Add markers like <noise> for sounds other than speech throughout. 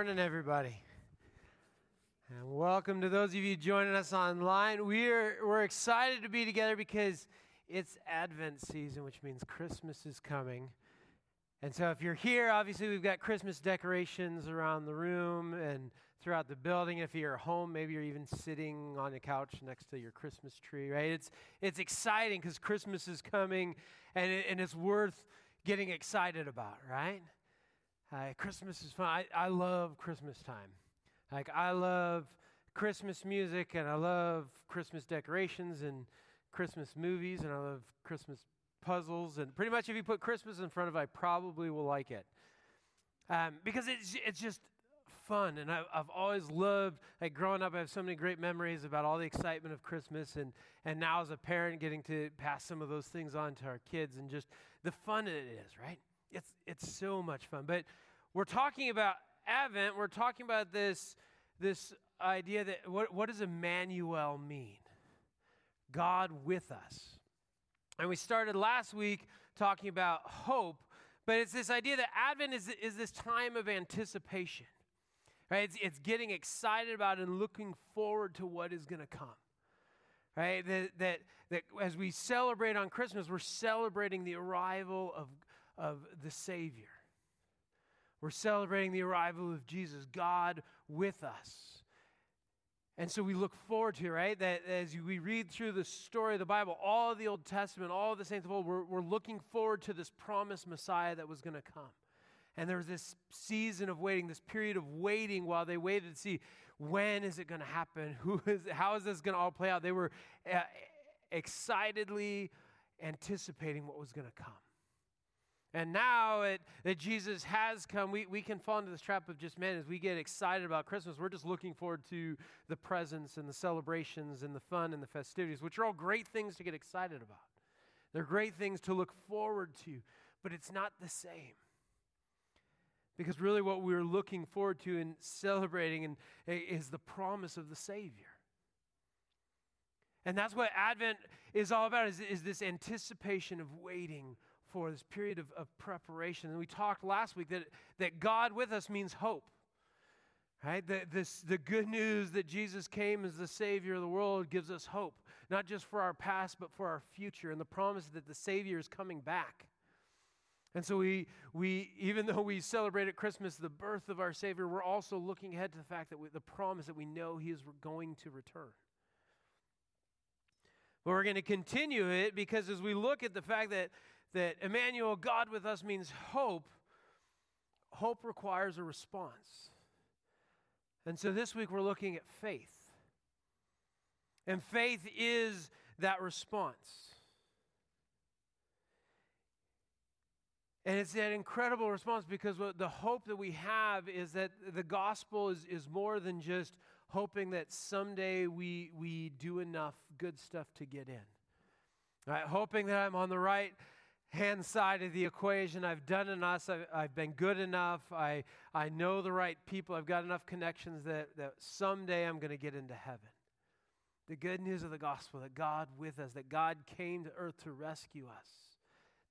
morning, everybody. And welcome to those of you joining us online. We're, we're excited to be together because it's Advent season, which means Christmas is coming. And so, if you're here, obviously, we've got Christmas decorations around the room and throughout the building. If you're home, maybe you're even sitting on the couch next to your Christmas tree, right? It's, it's exciting because Christmas is coming and, it, and it's worth getting excited about, right? Uh, Christmas is fun. I, I love Christmas time. Like, I love Christmas music and I love Christmas decorations and Christmas movies and I love Christmas puzzles. And pretty much if you put Christmas in front of I probably will like it. Um, because it's, it's just fun. And I, I've always loved, like growing up, I have so many great memories about all the excitement of Christmas. And, and now as a parent, getting to pass some of those things on to our kids and just the fun it is, right? It's, it's so much fun. But we're talking about Advent, we're talking about this, this idea that what, what does Emmanuel mean? God with us. And we started last week talking about hope, but it's this idea that Advent is, is this time of anticipation. Right? It's, it's getting excited about and looking forward to what is going to come. Right? That, that, that as we celebrate on Christmas, we're celebrating the arrival of, of the Savior. We're celebrating the arrival of Jesus, God with us. And so we look forward to, right? That as we read through the story of the Bible, all of the Old Testament, all of the saints of old, we're, we're looking forward to this promised Messiah that was going to come. And there was this season of waiting, this period of waiting while they waited to see when is it going to happen? <laughs> Who is, how is this going to all play out? They were uh, excitedly anticipating what was going to come. And now it, that Jesus has come, we, we can fall into this trap of just, man, as we get excited about Christmas, we're just looking forward to the presents and the celebrations and the fun and the festivities, which are all great things to get excited about. They're great things to look forward to, but it's not the same. Because really, what we're looking forward to and celebrating and, eh, is the promise of the Savior. And that's what Advent is all about, is, is this anticipation of waiting for this period of, of preparation. And we talked last week that, that God with us means hope. Right? The, this, the good news that Jesus came as the Savior of the world gives us hope, not just for our past, but for our future, and the promise that the Savior is coming back. And so we, we even though we celebrate at Christmas the birth of our Savior, we're also looking ahead to the fact that we, the promise that we know He is going to return. But we're going to continue it because as we look at the fact that that Emmanuel, God with us, means hope, hope requires a response. And so this week we're looking at faith. And faith is that response. And it's that incredible response because the hope that we have is that the gospel is, is more than just hoping that someday we, we do enough good stuff to get in. Right? Hoping that I'm on the right hand side of the equation. I've done enough. I've, I've, been good enough. I, I know the right people. I've got enough connections that, that someday I'm going to get into heaven. The good news of the gospel that God with us, that God came to earth to rescue us.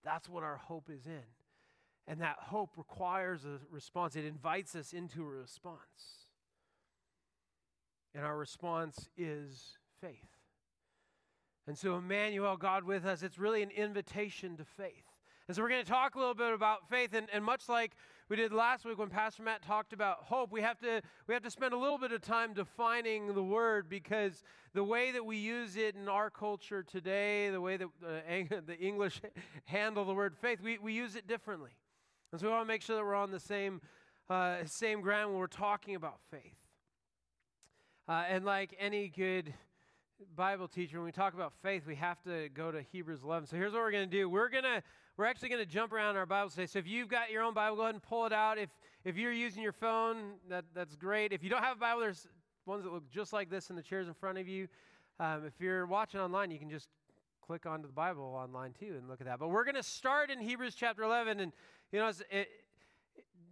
That's what our hope is in. And that hope requires a response, it invites us into a response. And our response is faith. And so, Emmanuel, God with us, it's really an invitation to faith. And so, we're going to talk a little bit about faith. And, and much like we did last week when Pastor Matt talked about hope, we have, to, we have to spend a little bit of time defining the word because the way that we use it in our culture today, the way that uh, <laughs> the English handle the word faith, we, we use it differently. And so, we want to make sure that we're on the same, uh, same ground when we're talking about faith. Uh, and like any good Bible teacher, when we talk about faith, we have to go to Hebrews 11. So here's what we're going to do. We're going to we're actually going to jump around in our Bible today. So if you've got your own Bible, go ahead and pull it out. If if you're using your phone, that that's great. If you don't have a Bible, there's ones that look just like this in the chairs in front of you. Um, if you're watching online, you can just click onto the Bible online too and look at that. But we're going to start in Hebrews chapter 11, and you know, it,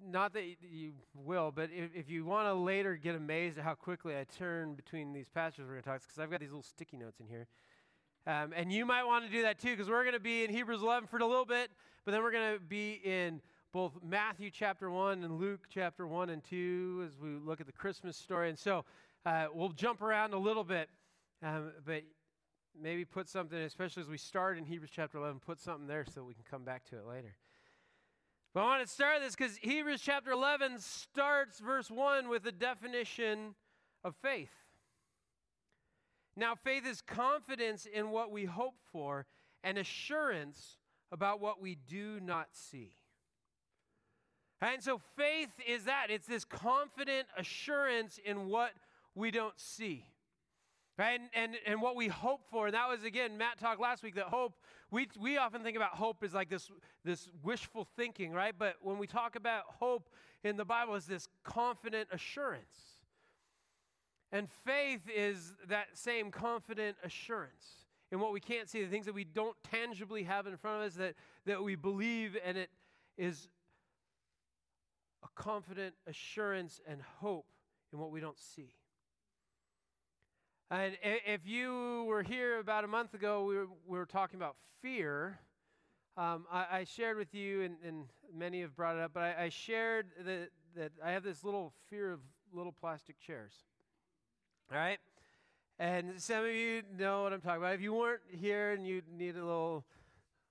not that you will, but if, if you want to later get amazed at how quickly I turn between these passages we're going to talk, because I've got these little sticky notes in here. Um, and you might want to do that too, because we're going to be in Hebrews 11 for a little bit, but then we're going to be in both Matthew chapter 1 and Luke chapter 1 and 2 as we look at the Christmas story. And so uh, we'll jump around a little bit, um, but maybe put something, especially as we start in Hebrews chapter 11, put something there so we can come back to it later. But I want to start this because Hebrews chapter 11 starts verse 1 with a definition of faith. Now, faith is confidence in what we hope for and assurance about what we do not see. And so faith is that it's this confident assurance in what we don't see. And, and, and what we hope for, and that was again, Matt talked last week that hope, we, we often think about hope as like this, this wishful thinking, right? But when we talk about hope in the Bible, is this confident assurance. And faith is that same confident assurance in what we can't see, the things that we don't tangibly have in front of us, that, that we believe, and it is a confident assurance and hope in what we don't see. And if you were here about a month ago, we were, we were talking about fear. Um, I, I, shared with you, and, and, many have brought it up, but I, I shared that, that I have this little fear of little plastic chairs. All right? And some of you know what I'm talking about. If you weren't here and you need a little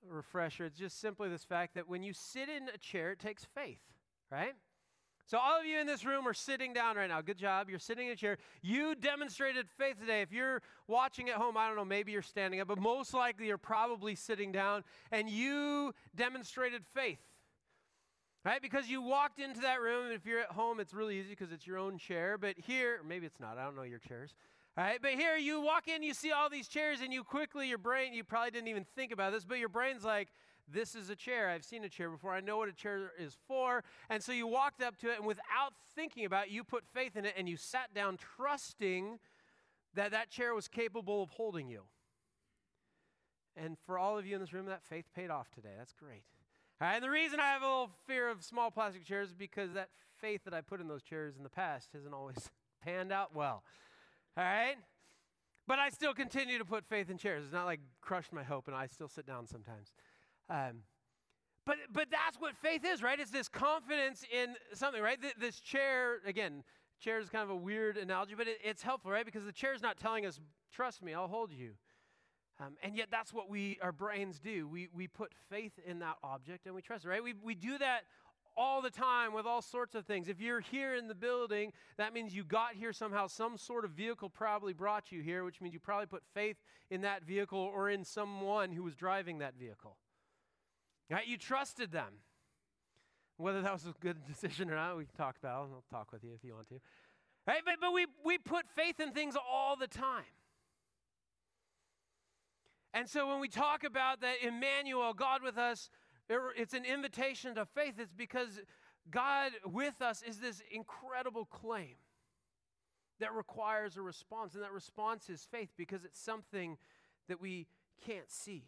refresher, it's just simply this fact that when you sit in a chair, it takes faith, right? So, all of you in this room are sitting down right now. Good job. You're sitting in a chair. You demonstrated faith today. If you're watching at home, I don't know, maybe you're standing up, but most likely you're probably sitting down and you demonstrated faith. Right? Because you walked into that room. If you're at home, it's really easy because it's your own chair. But here, maybe it's not. I don't know your chairs. All right, but here you walk in, you see all these chairs, and you quickly, your brain, you probably didn't even think about this, but your brain's like, this is a chair. I've seen a chair before. I know what a chair is for. And so you walked up to it, and without thinking about it, you put faith in it, and you sat down trusting that that chair was capable of holding you. And for all of you in this room, that faith paid off today. That's great. All right, and the reason I have a little fear of small plastic chairs is because that faith that I put in those chairs in the past hasn't always <laughs> panned out well. All right? But I still continue to put faith in chairs. It's not like crushed my hope, and I still sit down sometimes. Um, but, but that's what faith is, right? It's this confidence in something, right? Th- this chair, again, chair is kind of a weird analogy, but it, it's helpful, right? Because the chair is not telling us, trust me, I'll hold you. Um, and yet that's what we, our brains do. We, we put faith in that object and we trust it, right? We, we do that all the time with all sorts of things. If you're here in the building, that means you got here somehow. Some sort of vehicle probably brought you here, which means you probably put faith in that vehicle or in someone who was driving that vehicle. Right? You trusted them. Whether that was a good <laughs> decision or not, we can talk about. It. I'll talk with you if you want to. Right? But, but we, we put faith in things all the time. And so when we talk about that Emmanuel, God with us, er, it's an invitation to faith. It's because God with us is this incredible claim that requires a response. And that response is faith because it's something that we can't see.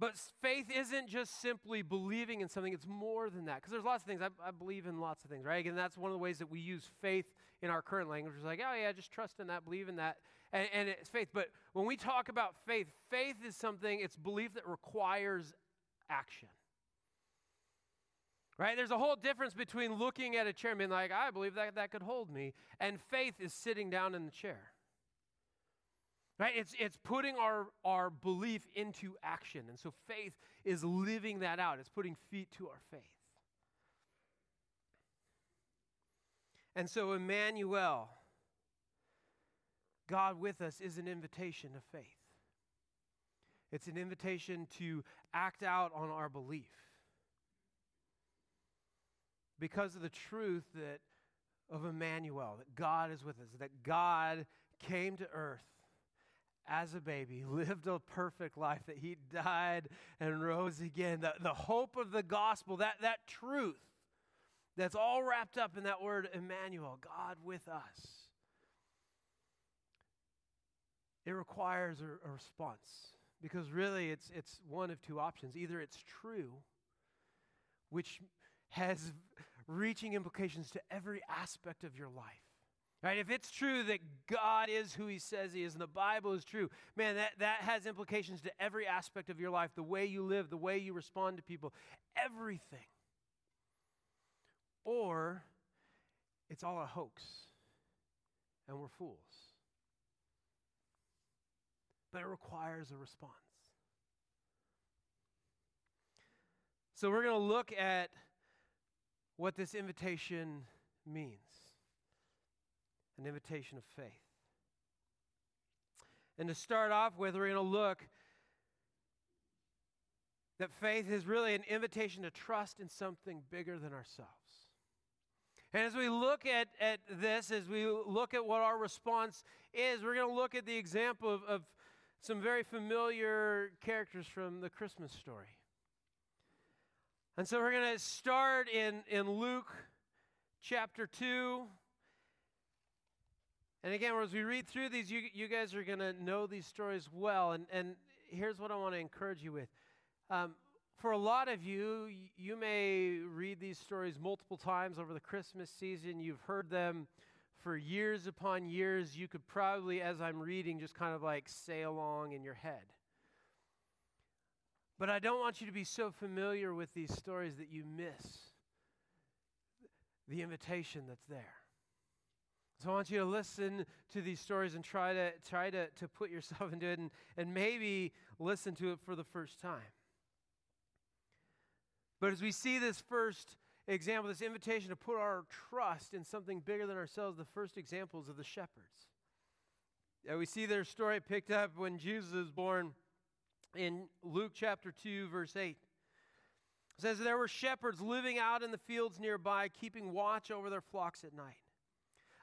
But faith isn't just simply believing in something, it's more than that. Because there's lots of things. I, I, believe in lots of things, right? And that's one of the ways that we use faith in our current language. It's like, oh, yeah, just trust in that, believe in that and, and it's faith. But when we talk about faith, faith is something, it's belief that requires action. Right? There's a whole difference between looking at a chair and being like, I believe that that could hold me, and faith is sitting down in the chair. Right? It's, it's putting our, our belief into action. And so faith is living that out, it's putting feet to our faith. And so, Emmanuel, God with us is an invitation of faith. It's an invitation to act out on our belief. Because of the truth that of Emmanuel, that God is with us, that God came to earth as a baby, <laughs> lived a perfect life, that he died and rose again. The, the hope of the gospel, that, that truth that's all wrapped up in that word Emmanuel, God with us it requires a, a response because really it's, it's one of two options. Either it's true, which has reaching implications to every aspect of your life. Right? If it's true that God is who he says he is and the Bible is true, man, that, that has implications to every aspect of your life the way you live, the way you respond to people, everything. Or it's all a hoax and we're fools. But it requires a response. So we're going to look at what this invitation means an invitation of faith. And to start off with, we're going to look that faith is really an invitation to trust in something bigger than ourselves. And as we look at, at this, as we look at what our response is, we're going to look at the example of, of some very familiar characters from the Christmas story. And so we're going to start in, in Luke chapter 2. And again, as we read through these, you, you guys are going to know these stories well. And, and here's what I want to encourage you with. Um, for a lot of you, you may read these stories multiple times over the Christmas season. You've heard them for years upon years. You could probably, as I'm reading, just kind of like say along in your head. But I don't want you to be so familiar with these stories that you miss the invitation that's there. So I want you to listen to these stories and try to try to, to put yourself <laughs> into it and, and maybe listen to it for the first time. But as we see this first example, this invitation to put our trust in something bigger than ourselves, the first examples of the shepherds. Yeah, we see their story picked up when Jesus is born in Luke chapter 2, verse 8. It says, There were shepherds living out in the fields nearby, keeping watch over their flocks at night.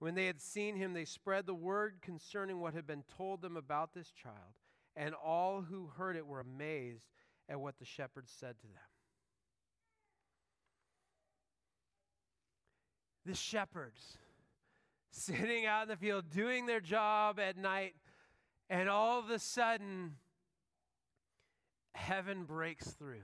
When they had seen him, they spread the word concerning what had been told them about this child, and all who heard it were amazed at what the shepherds said to them. the shepherds <laughs> sitting out in the field doing their job at night, and all of a sudden, heaven breaks through.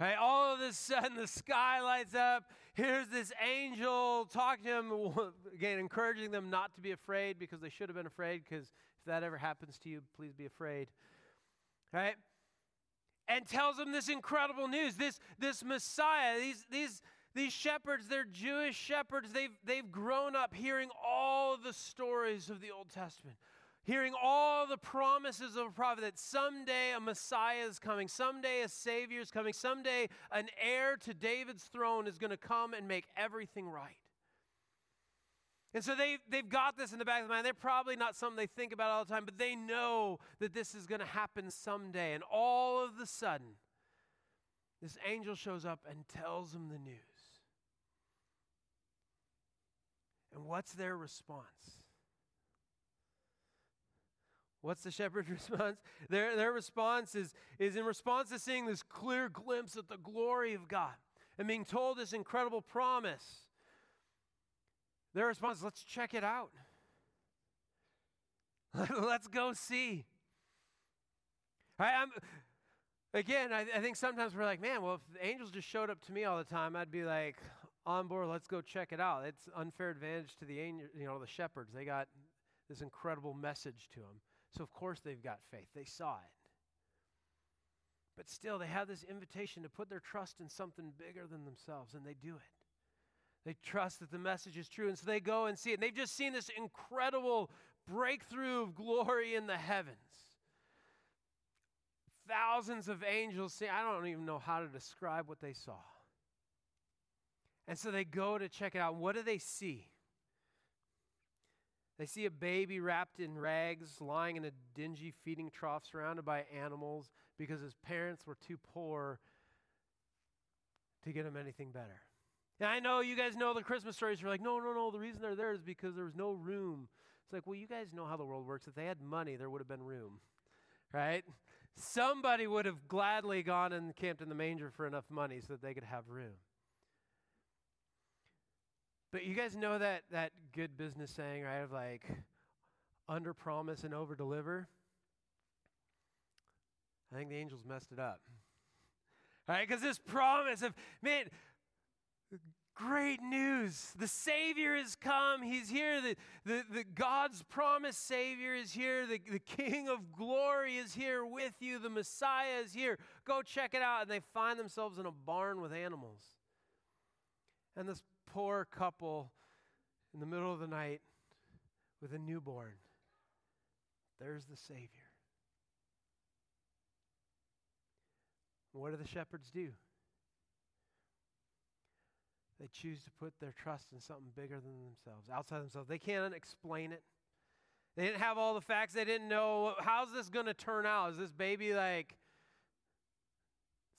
Right, all of a sudden, the sky lights up. Here's this angel talking to them, <laughs> again, encouraging them not to be afraid because they should have been afraid. Because if that ever happens to you, please be afraid. Right? And tells them this incredible news. This, this Messiah, these, these, these shepherds, they're Jewish shepherds. They've, they've grown up hearing all the stories of the Old Testament, hearing all the promises of a prophet that someday a Messiah is coming, someday a Savior is coming, someday an heir to David's throne is going to come and make everything right. And so they, they've got this in the back of their mind. They're probably not something they think about all the time, but they know that this is going to happen someday. And all of a sudden, this angel shows up and tells them the news. And what's their response? What's the shepherd's <laughs> response? Their, their response is, is in response to seeing this clear glimpse of the glory of God and being told this incredible promise. Their response is, let's check it out. <laughs> let's go see. I, I'm, again, I, I think sometimes we're like, man, well, if the angels just showed up to me all the time, I'd be like, on board. Let's go check it out. It's unfair advantage to the angel, you know the shepherds. They got this incredible message to them. So of course they've got faith. They saw it. But still, they have this invitation to put their trust in something bigger than themselves, and they do it. They trust that the message is true, and so they go and see it. And they've just seen this incredible breakthrough of glory in the heavens. Thousands of angels see. I don't even know how to describe what they saw. And so they go to check it out. What do they see? They see a baby wrapped in rags, lying in a dingy feeding trough, surrounded by animals because his parents were too poor to get him anything better. And I know you guys know the Christmas stories. You're like, no, no, no. The reason they're there is because there was no room. It's like, well, you guys know how the world works. If they had money, there would have been room, right? Somebody would have gladly gone and camped in the manger for enough money so that they could have room. But you guys know that that good business saying, right? Of like under promise and over deliver. I think the angels messed it up. <laughs> Right? Because this promise of, man, great news. The Savior has come. He's here. The, the, the God's promised Savior is here. The, the King of glory is here with you. The Messiah is here. Go check it out. And they find themselves in a barn with animals. And this poor couple in the middle of the night with a newborn. There's the Savior. What do the shepherds do? They choose to put their trust in something bigger than themselves, outside themselves. They can't explain it. They didn't have all the facts. They didn't know how's this going to turn out. Is this baby like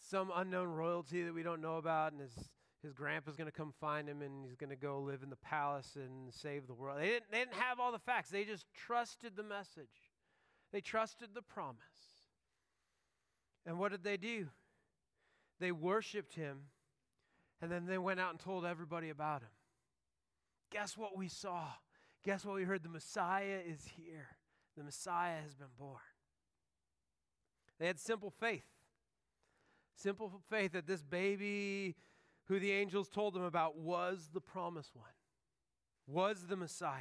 some unknown royalty that we don't know about, and is his grandpa's going to come find him and he's going to go live in the palace and save the world. They didn't, they didn't have all the facts, they just trusted the message, they trusted the promise. And what did they do? They worshiped him and then they went out and told everybody about him. Guess what we saw? Guess what we heard? The Messiah is here. The Messiah has been born. They had simple faith. Simple faith that this baby who the angels told them about was the promised one, was the Messiah.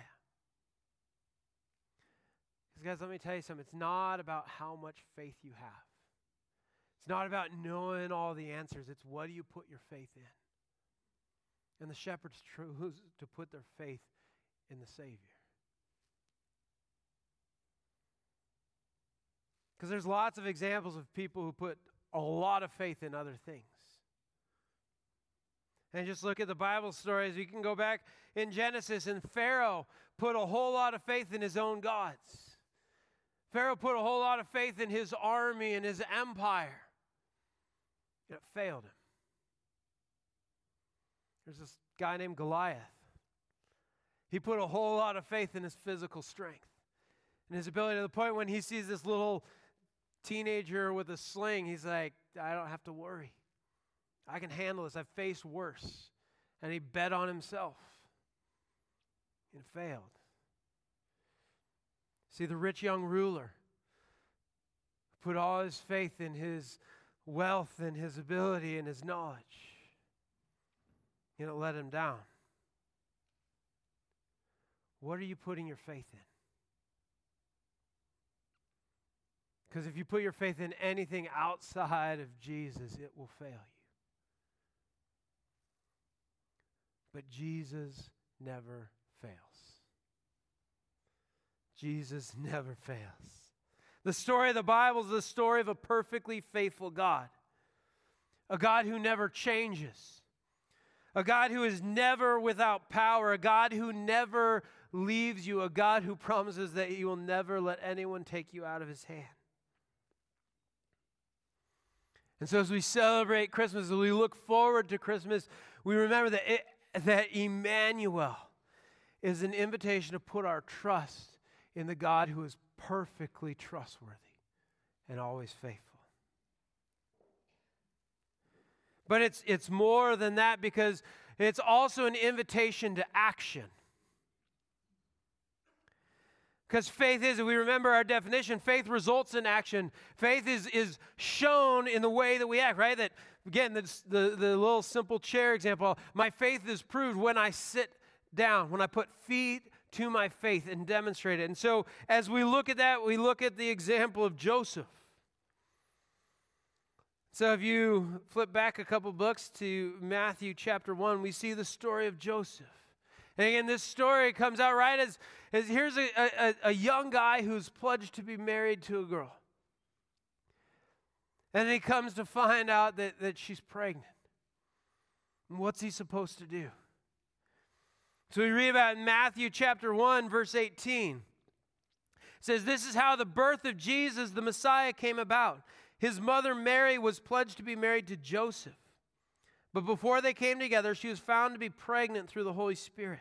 Because, guys, let me tell you something. It's not about how much faith you have, it's not about knowing all the answers. It's what do you put your faith in? And the shepherds chose to put their faith in the Savior. Because there's lots of examples of people who put a lot of faith in other things and just look at the Bible stories. You can go back in Genesis, and Pharaoh put a whole lot of faith in his own gods. Pharaoh put a whole lot of faith in his army and his empire. And it failed him. There's this guy named Goliath. He put a whole lot of faith in his physical strength and his ability to the point when he sees this little teenager with a sling, he's like, I don't have to worry. I can handle this. I've faced worse. And he bet on himself and failed. See, the rich young ruler put all his faith in his wealth and his ability and his knowledge. And it let him down. What are you putting your faith in? Because if you put your faith in anything outside of Jesus, it will fail you. But Jesus never fails. Jesus <laughs> never fails. The story of the Bible is the story of a perfectly faithful God, a God who never changes, a God who is never without power, a God who never leaves you, a God who promises that he will never let anyone take you out of his hand. And so, as we celebrate Christmas, as we look forward to Christmas, we remember that it, that Emmanuel is an invitation to put our trust in the God who is perfectly trustworthy and always faithful. But it's, it's more than that because it's also an invitation to action. Because faith is, if we remember our definition, faith results in action. Faith is, is shown in the way that we act, right? That Again, the, the, the little simple chair example. My faith is proved when I sit down, when I put feet to my faith and demonstrate it. And so, as we look at that, we look at the example of Joseph. So, if you flip back a couple books to Matthew chapter 1, we see the story of Joseph. And again, this story comes out right as, as here's a, a, a young guy who's pledged to be married to a girl. And he comes to find out that, that she's pregnant. And what's he supposed to do? So we read about in Matthew chapter 1, verse 18. It says, This is how the birth of Jesus, the Messiah, came about. His mother Mary was pledged to be married to Joseph. But before they came together, she was found to be pregnant through the Holy Spirit.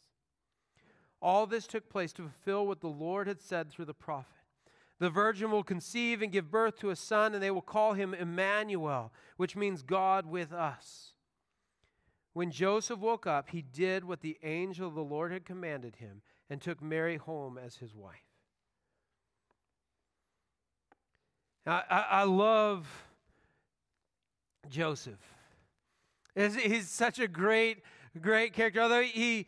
All this took place to fulfill what the Lord had said through the prophet. The virgin will conceive and give birth to a son, and they will call him Emmanuel, which means God with us. When Joseph woke up, he did what the angel of the Lord had commanded him and took Mary home as his wife. I, I, I love Joseph. He's such a great, great character. Although he,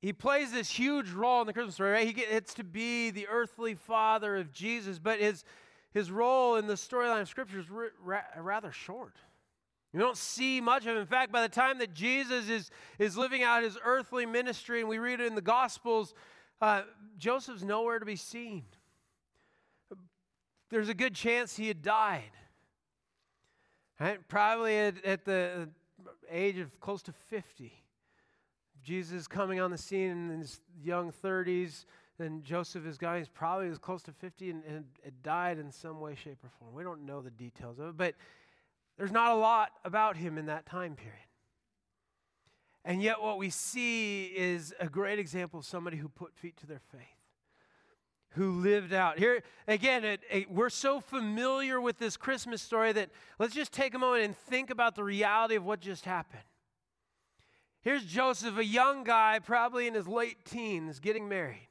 he plays this huge role in the Christmas story, right? He gets to be the earthly father of Jesus, but his, his role in the storyline of Scripture is ra- rather short. You don't see much of him. In fact, by the time that Jesus is, is living out his earthly ministry, and we read it in the Gospels, uh, Joseph's nowhere to be seen. There's a good chance he had died. Right? Probably at, at the age of close to 50. Jesus coming on the scene in his young 30s, and Joseph is guy, he's probably as close to 50 and, and, and died in some way, shape, or form. We don't know the details of it, but there's not a lot about him in that time period. And yet, what we see is a great example of somebody who put feet to their faith, who lived out. Here, again, it, it, we're so familiar with this Christmas story that let's just take a moment and think about the reality of what just happened. Here's Joseph, a young guy, probably in his late teens, getting married.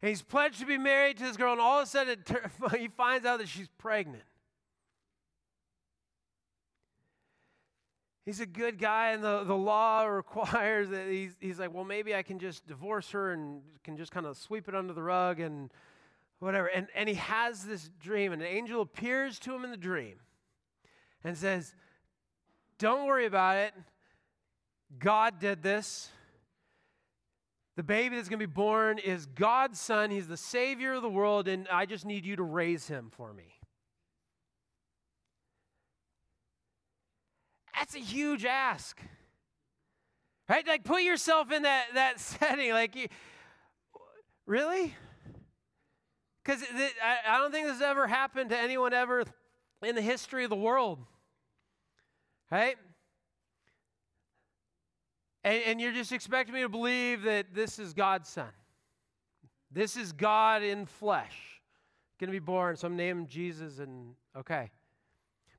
And he's pledged to be married to this girl, and all of a sudden <laughs> he finds out that she's pregnant. he's a good guy and the, the law <laughs> requires that he's, he's like well maybe i can just divorce her and can just kind of sweep it under the rug and whatever and, and he has this dream and an angel appears to him in the dream and says don't worry about it god did this the baby that's going to be born is god's son he's the savior of the world and i just need you to raise him for me That's a huge ask. Right? Like put yourself in that, that <laughs> setting. Like, you, really? Because I, I don't think this has ever happened to anyone ever in the history of the world. Right? And, and you're just expecting me to believe that this is God's son. This is God in flesh. Going to be born. So I'm named Jesus and okay.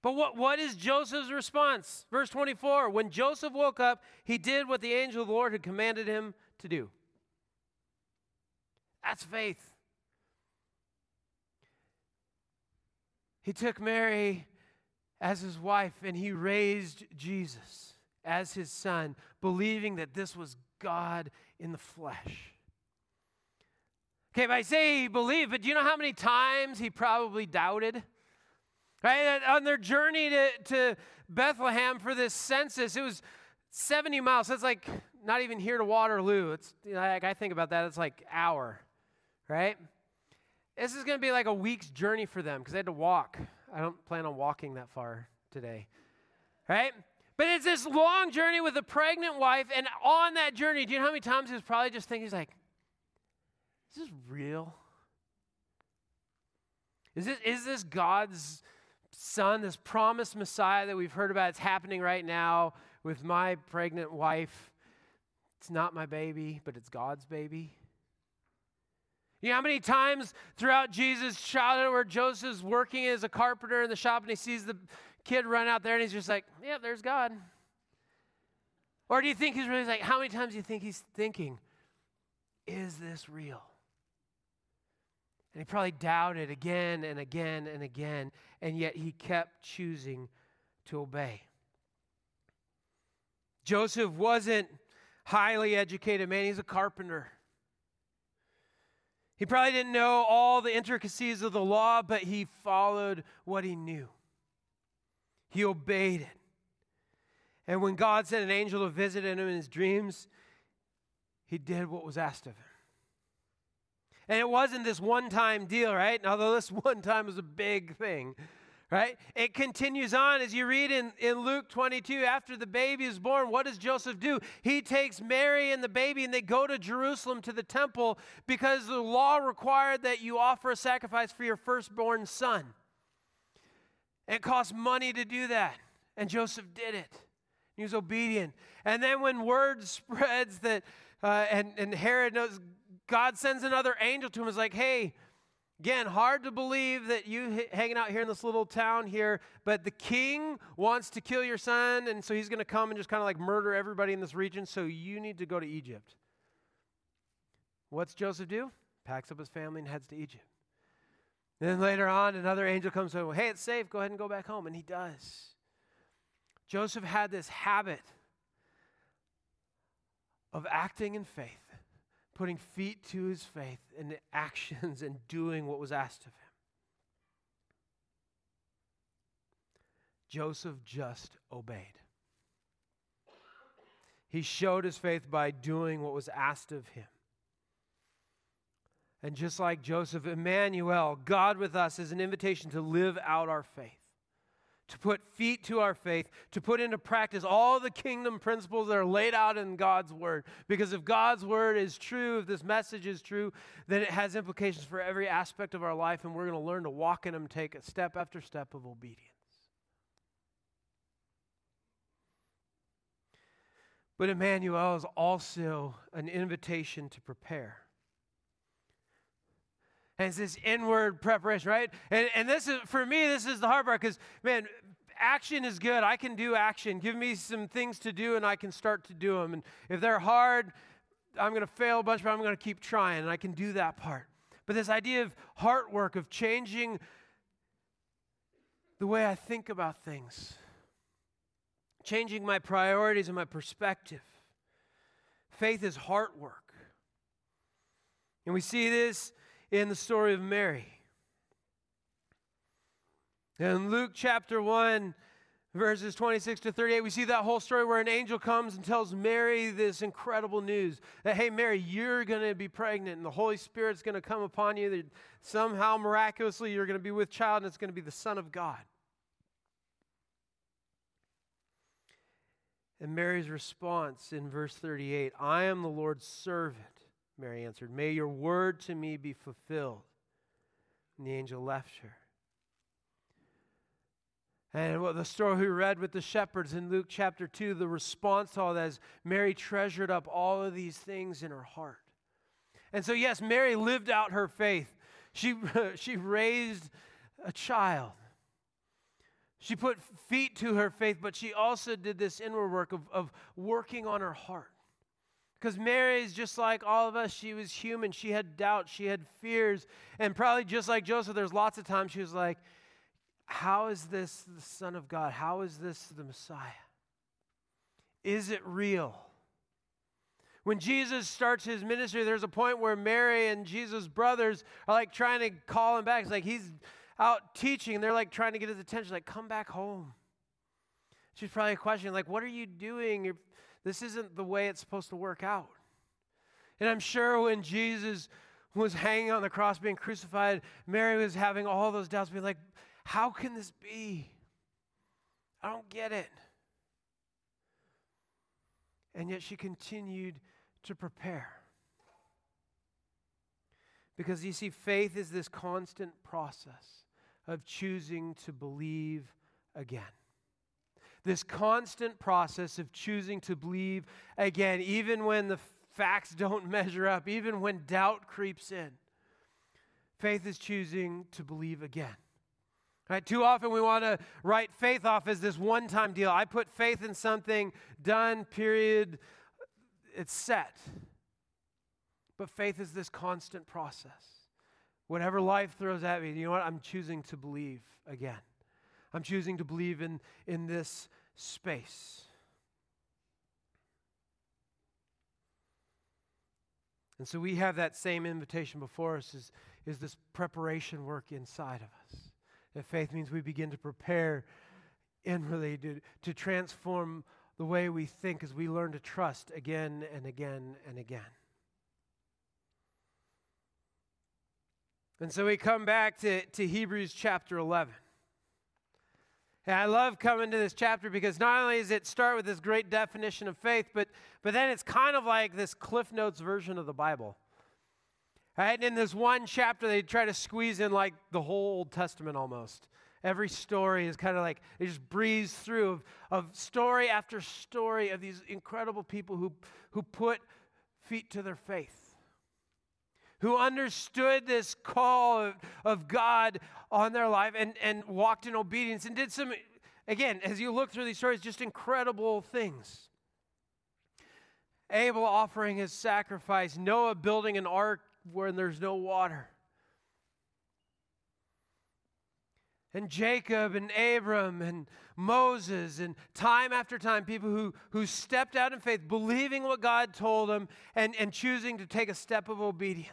But what, what is Joseph's response? Verse 24 When Joseph woke up, he did what the angel of the Lord had commanded him to do. That's faith. He took Mary as his wife and he raised Jesus as his son, believing that this was God in the flesh. Okay, if I say he believed, but do you know how many times he probably doubted? Right? On their journey to, to Bethlehem for this census, it was 70 miles. That's like not even here to Waterloo. It's you know, like I think about that, it's like hour, right? This is going to be like a week's journey for them because they had to walk. I don't plan on walking that far today, right? But it's this long journey with a pregnant wife, and on that journey, do you know how many times he was probably just thinking, he's like, "Is this real? Is this is this God's son, this promised Messiah that we've heard about, it's happening right now with my pregnant wife. It's not my baby, but it's God's baby. You know how many times throughout Jesus' childhood where Joseph's working as a carpenter in the shop and he sees the kid run out there and he's just like, yeah, there's God. Or do you think he's really like, how many times do you think he's thinking, is this real? And he probably doubted again and again and again, and yet he kept choosing to obey. Joseph wasn't highly educated man, he's a carpenter. He probably didn't know all the intricacies of the law, but he followed what he knew. He obeyed it. And when God sent an angel to visit him in his dreams, he did what was asked of him. And it wasn't this one time deal, right? Although this <laughs> one time was a big thing, right? It continues on as you read in, in Luke 22 after the baby is born, what does Joseph do? He takes Mary and the baby and they go to Jerusalem to the temple because the law required that you offer a sacrifice for your firstborn son. It cost money to do that, and Joseph did it. He was obedient. And then when word <laughs> spreads that, uh, and, and Herod knows God sends another angel to him. Is like, hey, again, hard to believe that you hanging out here in this little town here, but the king wants to kill your son, and so he's going to come and just kind of like murder everybody in this region. So you need to go to Egypt. What's Joseph do? Packs up his family and heads to Egypt. And then later on, another angel comes him. Hey, it's safe. Go ahead and go back home, and he does. Joseph had this habit of acting in faith putting feet to his faith and <laughs> actions and doing what was asked of him. Joseph just obeyed. He showed his faith by doing what was asked of him. And just like Joseph, Emmanuel, God with us, is an invitation to live out our faith to put feet to our faith, to put into practice all the kingdom principles that are laid out in God's word. Because if God's word is true, if this message is true, then it has implications for every aspect of our life, and we're going to learn to walk in them, take a step after step of obedience. But Emmanuel is also an invitation to prepare. And it's this inward preparation, right? And, and this is, for me, this is the hard part because, man, action is good. I can do action. Give me some things to do and I can start to do them. And if they're hard, I'm going to fail a bunch, but I'm going to keep trying and I can do that part. But this idea of heart work, of changing the way I think about things, changing my priorities and my perspective. Faith is heart work. And we see this in the story of Mary. In Luke chapter 1, verses 26 to 38, we see that whole story where an angel comes and tells Mary this incredible news that, hey, Mary, you're going to be pregnant and the Holy Spirit's going to come upon you. That somehow, miraculously, you're going to be with child and it's going to be the Son of God. And Mary's response in verse 38 I am the Lord's servant. Mary answered, May your word to me be fulfilled. And the angel left her. And what the story we read with the shepherds in Luke chapter 2, the response to all that is Mary treasured up all of these things in her heart. And so, yes, Mary lived out her faith. She, <laughs> she raised a child. She put feet to her faith, but she also did this inward work of, of working on her heart. Because Mary is just like all of us. She was human. She had doubts. She had fears. And probably just like Joseph, there's lots of times she was like, How is this the Son of God? How is this the Messiah? Is it real? When Jesus starts his ministry, there's a point where Mary and Jesus' brothers are like trying to call him back. It's like he's out teaching, and they're like trying to get his attention, like, come back home. She's probably questioning, like, what are you doing? You're this isn't the way it's supposed to work out. And I'm sure when Jesus was hanging on the cross being crucified, Mary was having all those doubts, being like, How can this be? I don't get it. And yet she continued to prepare. Because you see, faith is this constant process of choosing to believe again this constant process of choosing to believe again, even when the facts don't measure up, even when doubt creeps in. Faith is choosing to believe again. Right? Too often we want to write faith off as this one time deal. I put faith in something, done, period, it's set. But faith is this constant process. Whatever life throws at me, you know what? I'm choosing to believe again. I'm choosing to believe in, in this space. And so we have that same invitation before us is, is this preparation work inside of us. That faith means we begin to prepare inwardly to, to transform the way we think as we learn to trust again and again and again. And so we come back to, to Hebrews chapter 11. And I love coming to this chapter because not only does it start with this great definition of faith, but, but then it's kind of like this Cliff Notes version of the Bible. Right? And in this one chapter, they try to squeeze in like the whole Old Testament almost. Every story is kind of like they just breeze through of, of story after story of these incredible people who, who put feet to their faith who understood this call of, of God on their life and, and walked in obedience and did some, again, as you look through these stories, just incredible things. Abel offering his sacrifice, Noah building an ark where there's no water. And Jacob and Abram and Moses and time after time, people who, who stepped out in faith, believing what God told them and, and choosing to take a step of obedience.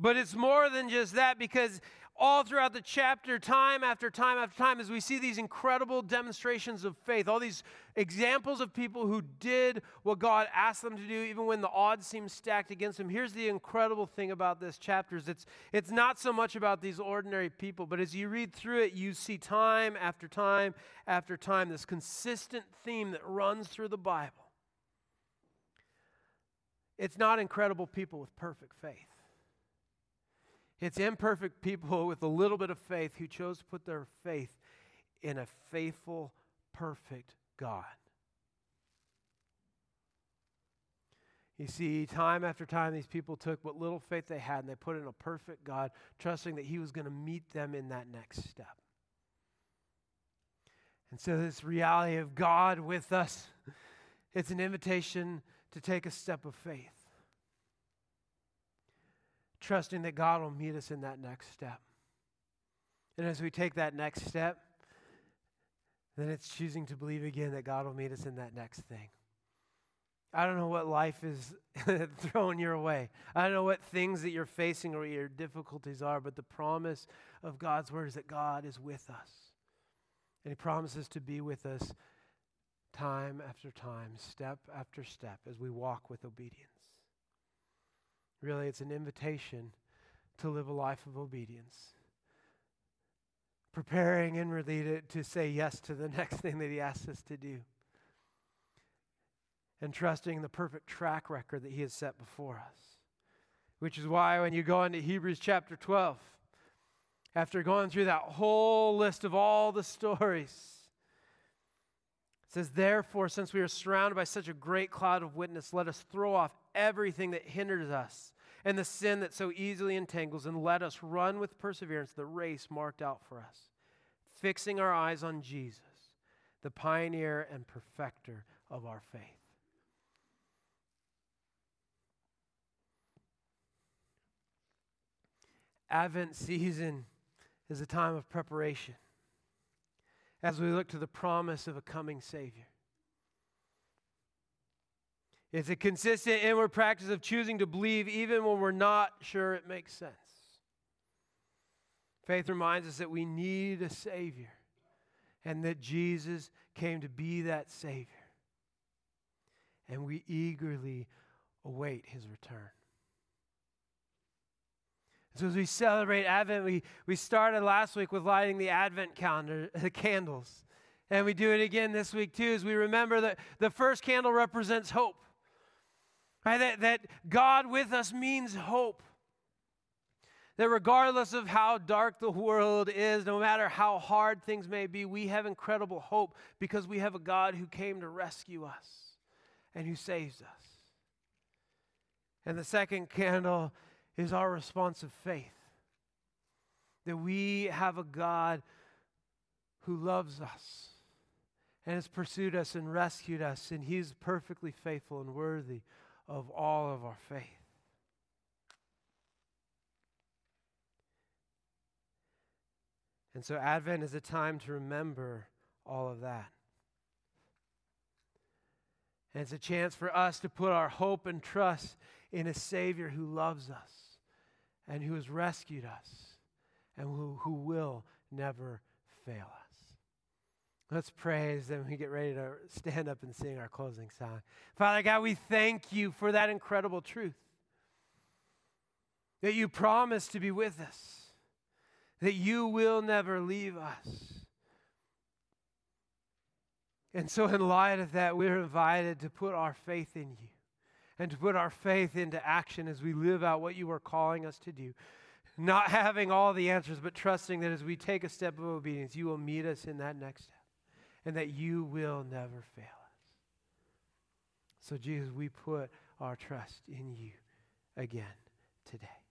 But it's more than just that because all throughout the chapter, time after time after time, as we see these incredible demonstrations of faith, all these examples of people who did what God asked them to do, even when the odds seemed stacked against them. Here's the incredible thing about this chapter is it's, it's not so much about these ordinary people, but as you read through it, you see time after time after time this consistent theme that runs through the Bible. It's not incredible people with perfect faith. It's imperfect people <laughs> with a little bit of faith who chose to put their faith in a faithful, perfect God. You see, time after time, these people took what little faith they had and they put in a perfect God, trusting that He was going to meet them in that next step. And so, this reality of God with us, it's an invitation to take a step of faith trusting that God will meet us in that next step. And as we take that next step, then it's choosing to believe again that God will meet us in that next thing. I don't know what life is <laughs> throwing your way. I don't know what things that you're facing or your difficulties are, but the promise of God's word is that God is with us. And He promises to be with us time after time, step after step, as we walk with obedience. Really, it's an invitation to live a life of obedience. Preparing inwardly to, to say yes to the <laughs> next thing that He asks us to do. And trusting the perfect track record that He has set before us. Which is why when you go into Hebrews chapter 12, after going through that whole list of all the stories, it says, Therefore, since we are surrounded by such a great cloud of witness, let us throw off everything that hinders us and the sin that so easily entangles, and let us run with perseverance the race marked out for us, fixing our eyes on Jesus, the pioneer and perfecter of our faith. Advent season is a time of preparation as we look to the promise of a coming Savior. It's a consistent inward practice of choosing to believe even when we're not sure it makes sense. Faith reminds us that we need a Savior and that Jesus came to be that Savior. And we eagerly await his return. So as we celebrate Advent, we, we started last week with lighting the Advent calendar, <laughs> the candles. And we do it again this week too, as we remember that the first candle represents hope. Right? That, that God with us means hope. That regardless of how dark the world is, no matter how hard things may be, we have incredible hope because we have a God who came to rescue us and who saves us. And the second candle is our response of faith. that we have a God who loves us and has pursued us and rescued us, and He's perfectly faithful and worthy of all of our faith. And so, Advent is a time to remember all of that. And it's a chance for us to put our hope and trust in a Savior who loves us and who has rescued us and who, who will never fail us. Let's praise and we get ready to stand up and sing our closing song. Father God, we thank you for that incredible truth that you promise to be with us, that you will never leave us. And so, in light of that, we're invited to put our faith in you and to put our faith into action as we live out what you are calling us to do. Not having all the answers, but trusting that as we take a step of obedience, you will meet us in that next step and that you will never fail us. So, Jesus, we put our trust in you again today.